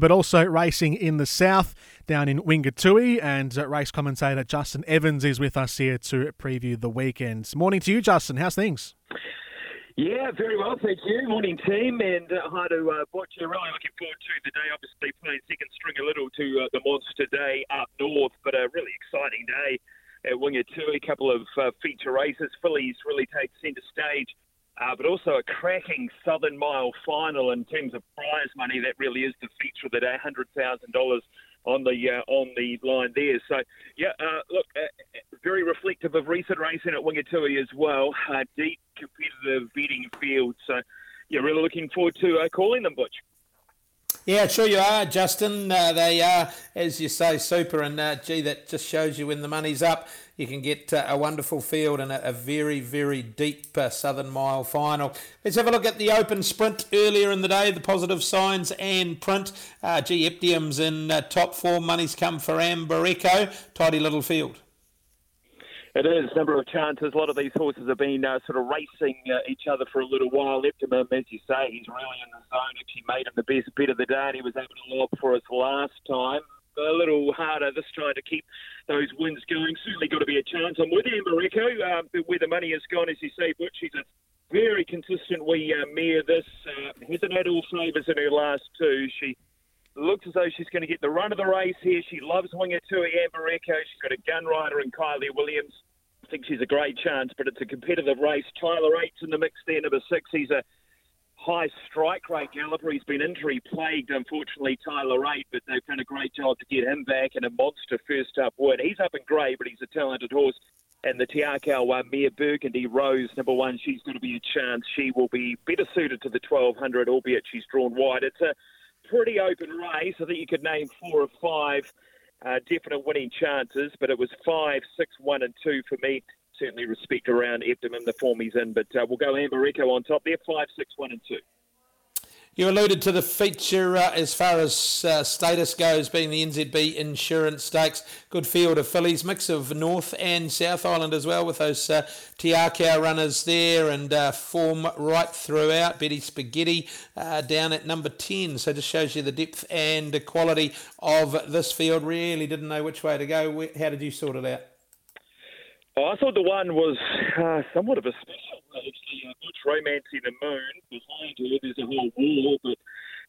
but also racing in the south down in Wingatui. And uh, race commentator Justin Evans is with us here to preview the weekend. Morning to you, Justin. How's things? Yeah, very well, thank you. Morning, team, and uh, hi to uh, Butch. Really looking forward to the day. Obviously, playing second string a little to uh, the Monster Day up north, but a really exciting day at Wingatui. A couple of uh, feature races. Fillies really take centre stage uh, but also a cracking Southern Mile final in terms of prize money. That really is the feature of the day, hundred thousand dollars on the uh, on the line there. So yeah, uh, look, uh, very reflective of recent racing at Wingatui as well. Uh, deep competitive betting field. So yeah, really looking forward to uh, calling them, Butch. Yeah, sure you are, Justin. Uh, they are, as you say, super. And uh, gee, that just shows you when the money's up, you can get uh, a wonderful field and a, a very, very deep uh, Southern Mile final. Let's have a look at the open sprint earlier in the day, the positive signs and print. Uh, gee, Eptium's in uh, top form. Money's come for Amber Echo. Tidy little field. It is number of chances. A lot of these horses have been uh, sort of racing uh, each other for a little while. Eptimum, as you say, he's really in the zone. Actually made him the best bet of the day, and he was able to lob for us last time. A little harder this time to keep those wins going. Certainly got to be a chance. I'm with Amber Echo, uh, where the money has gone, as you say, Butch. She's a very consistent wee uh, mare. This uh, hasn't had all favours in her last two. She looks as though she's going to get the run of the race here. She loves Wingatui Amber Echo. She's got a gun rider in Kylie Williams. I think she's a great chance, but it's a competitive race. Tyler Eight's in the mix there, number six. He's a high strike rate galloper. He's been injury plagued, unfortunately, Tyler Eight, but they've done a great job to get him back and a monster first up win. He's up in grey, but he's a talented horse. And the Te Akau one, uh, Mia Burgundy Rose, number one, she's going to be a chance. She will be better suited to the 1200, albeit she's drawn wide. It's a pretty open race. I think you could name four or five uh, definite winning chances, but it was five, six, one, and two for me. Certainly respect around Eptom and the form he's in, but uh, we'll go Amber on top there, five, six, one, and two. You alluded to the feature uh, as far as uh, status goes, being the NZB Insurance Stakes. Good field of fillies, mix of North and South Island as well, with those uh, Te Akau runners there and uh, form right throughout. Betty Spaghetti uh, down at number 10, so just shows you the depth and quality of this field. Really didn't know which way to go. How did you sort it out? Oh, I thought the one was uh, somewhat of a actually uh, Butch Romancing the Moon. Behind her, there's a whole wall, but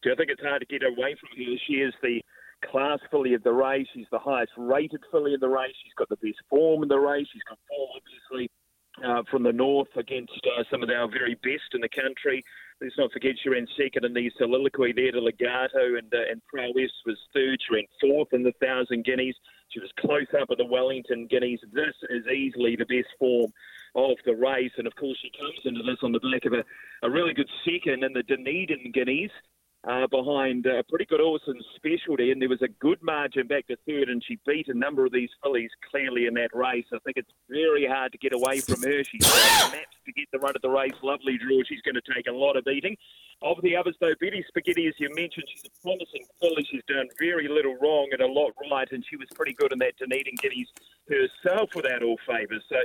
do I think it's hard to get away from her. She is the class filly of the race. She's the highest rated filly in the race. She's got the best form in the race. She's got form, obviously, uh, from the north against uh, some of our very best in the country. Let's not forget she ran second in the soliloquy there to Legato and uh, and Prowess was third. She ran fourth in the Thousand Guineas. She was close up at the Wellington Guineas. This is easily the best form of the race. And of course, she comes into this on the back of a, a really good second in the Dunedin Guineas. Uh, behind a pretty good Orson specialty, and there was a good margin back to third, and she beat a number of these fillies clearly in that race. I think it's very hard to get away from her. She's maps to get the run of the race. Lovely draw. She's going to take a lot of beating. Of the others, though, Betty Spaghetti, as you mentioned, she's a promising filly. She's done very little wrong and a lot right, and she was pretty good in that Dunedin Guineas herself without all favours. So,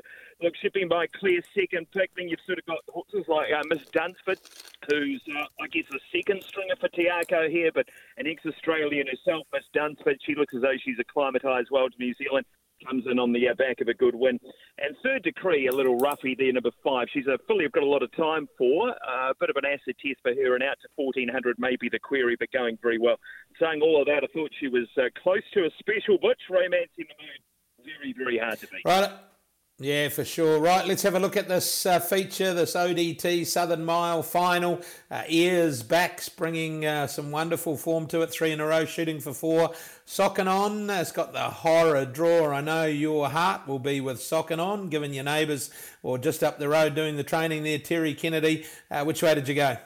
look, she's been by clear second pick. Then you've sort of got horses like uh, Miss Dunsford, who's, uh, I guess, a second stringer for Te Akau here, but an ex-Australian herself, Miss Dunsford. She looks as though she's acclimatised well to New Zealand comes in on the uh, back of a good win. And third decree, a little roughy there, number five. She's a filly I've got a lot of time for. Uh, a bit of an acid test for her, and out to 1400 may be the query, but going very well. Saying all of that, I thought she was uh, close to a special butch Romancing the Moon. Very, very hard to beat. Right. Yeah, for sure. Right, let's have a look at this uh, feature, this ODT Southern Mile final. Uh, ears backs bringing uh, some wonderful form to it. Three in a row, shooting for four. Socking on, it's got the horror draw. I know your heart will be with Socking on, given your neighbours or just up the road doing the training there, Terry Kennedy. Uh, which way did you go?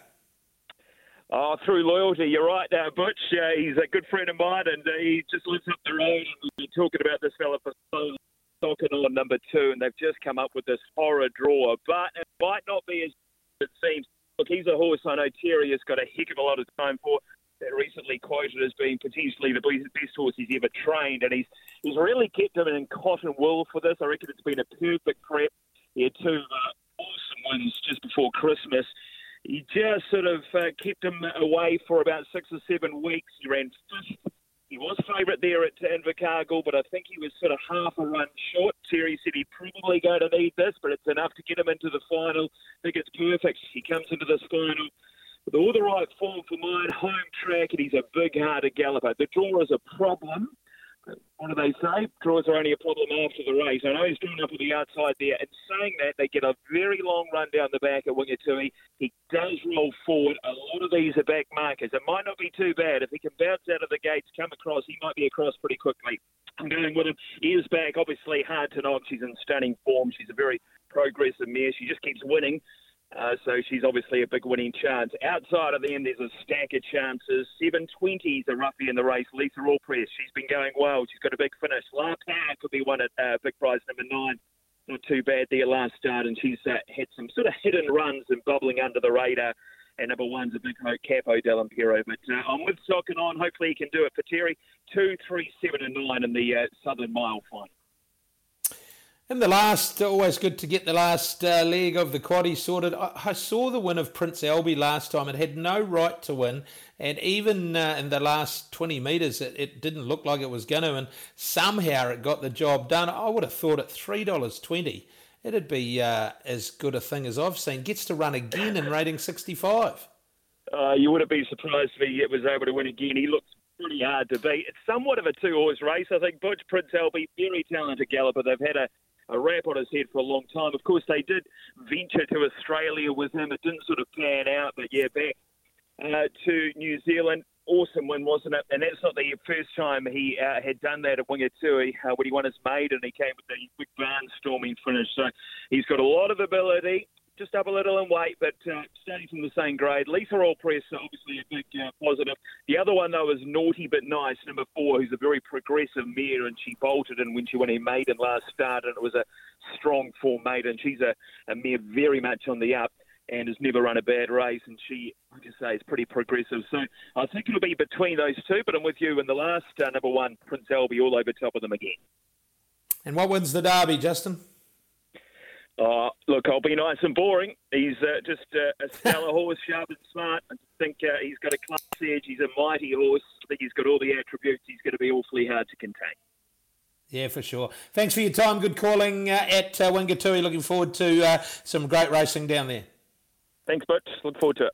Oh, through loyalty, you're right, uh, Butch. He's a good friend of mine, and uh, he just lives up the road. And we've been talking about this fella for so Socking on number two, and they've just come up with this horror draw. But it might not be as it seems. Look, he's a horse I know Terry has got a heck of a lot of time for. Recently quoted as being potentially the best horse he's ever trained, and he's he's really kept him in cotton wool for this. I reckon it's been a perfect prep. He had two uh, awesome wins just before Christmas. he just sort of uh, kept him away for about six or seven weeks. He ran fifth. He was favourite there at Invercargill, but I think he was sort of half a run short. Terry said he'd probably going to need this, but it's enough to get him into the final. I think it's perfect. He comes into this final with all the right form for mine, home track, and he's a big-hearted galloper. The draw is a problem what do they say? Draws are only a problem after the race. I know he's drawn up on the outside there. And saying that, they get a very long run down the back at Wingatui. He does roll forward. A lot of these are back markers. It might not be too bad. If he can bounce out of the gates, come across, he might be across pretty quickly. I'm going with him. Ears back, obviously hard to knock. She's in stunning form. She's a very progressive mare. She just keeps winning. Uh, so she's obviously a big winning chance. Outside of them, there's a stack of chances. 720s are roughly in the race. Lisa Allpress, she's been going well. She's got a big finish. La Power could be one at uh, big prize number nine. Not too bad there last start, and she's uh, had some sort of hidden runs and bubbling under the radar. And number one's a big hope, Capo Dell'Impero. But uh, I'm with Socking On. Hopefully he can do it for Terry. Two, three, seven, and nine in the uh, Southern Mile final. In the last, always good to get the last uh, leg of the quaddy sorted. I, I, saw the win of Prince Albie last time. It had no right to win, and even uh, in the last 20 metres, it, it, didn't look like it was going to, and somehow it got the job done. I would have thought at $3.20, it'd be uh, as good a thing as I've seen. Gets to run again in rating 65. Uh, you wouldn't be surprised if he was able to win again. He looks pretty hard to beat. It's somewhat of a two-horse race. I think Butch Prince Albie, very talented galloper. They've had a a rap on his head for a long time. Of course, they did venture to Australia with him. It didn't sort of pan out, but yeah, back uh, to New Zealand. Awesome win, wasn't it? And that's not the first time he uh, had done that at Wingatui uh, when he won his maiden. And he came with the big barnstorming finish. So he's got a lot of ability just up a little in weight, but uh, starting from the same grade. Lisa Allpress, obviously a big uh, positive. The other one, though, is Naughty But Nice, number four, who's a very progressive mare, and she bolted in when she won her maiden last start, and it was a strong form maiden. She's a, a mare very much on the up and has never run a bad race, and she, I say, is pretty progressive. So I think it'll be between those two, but I'm with you in the last uh, number one, Prince Albie, all over top of them again. And what wins the Derby, Justin? Uh, look, I'll be nice and boring. He's uh, just uh, a stellar horse, sharp and smart. I think uh, he's got a class edge. He's a mighty horse. I think he's got all the attributes. He's going to be awfully hard to contain. Yeah, for sure. Thanks for your time. Good calling uh, at uh, Wingatui. Looking forward to uh, some great racing down there. Thanks, Butch. Look forward to it.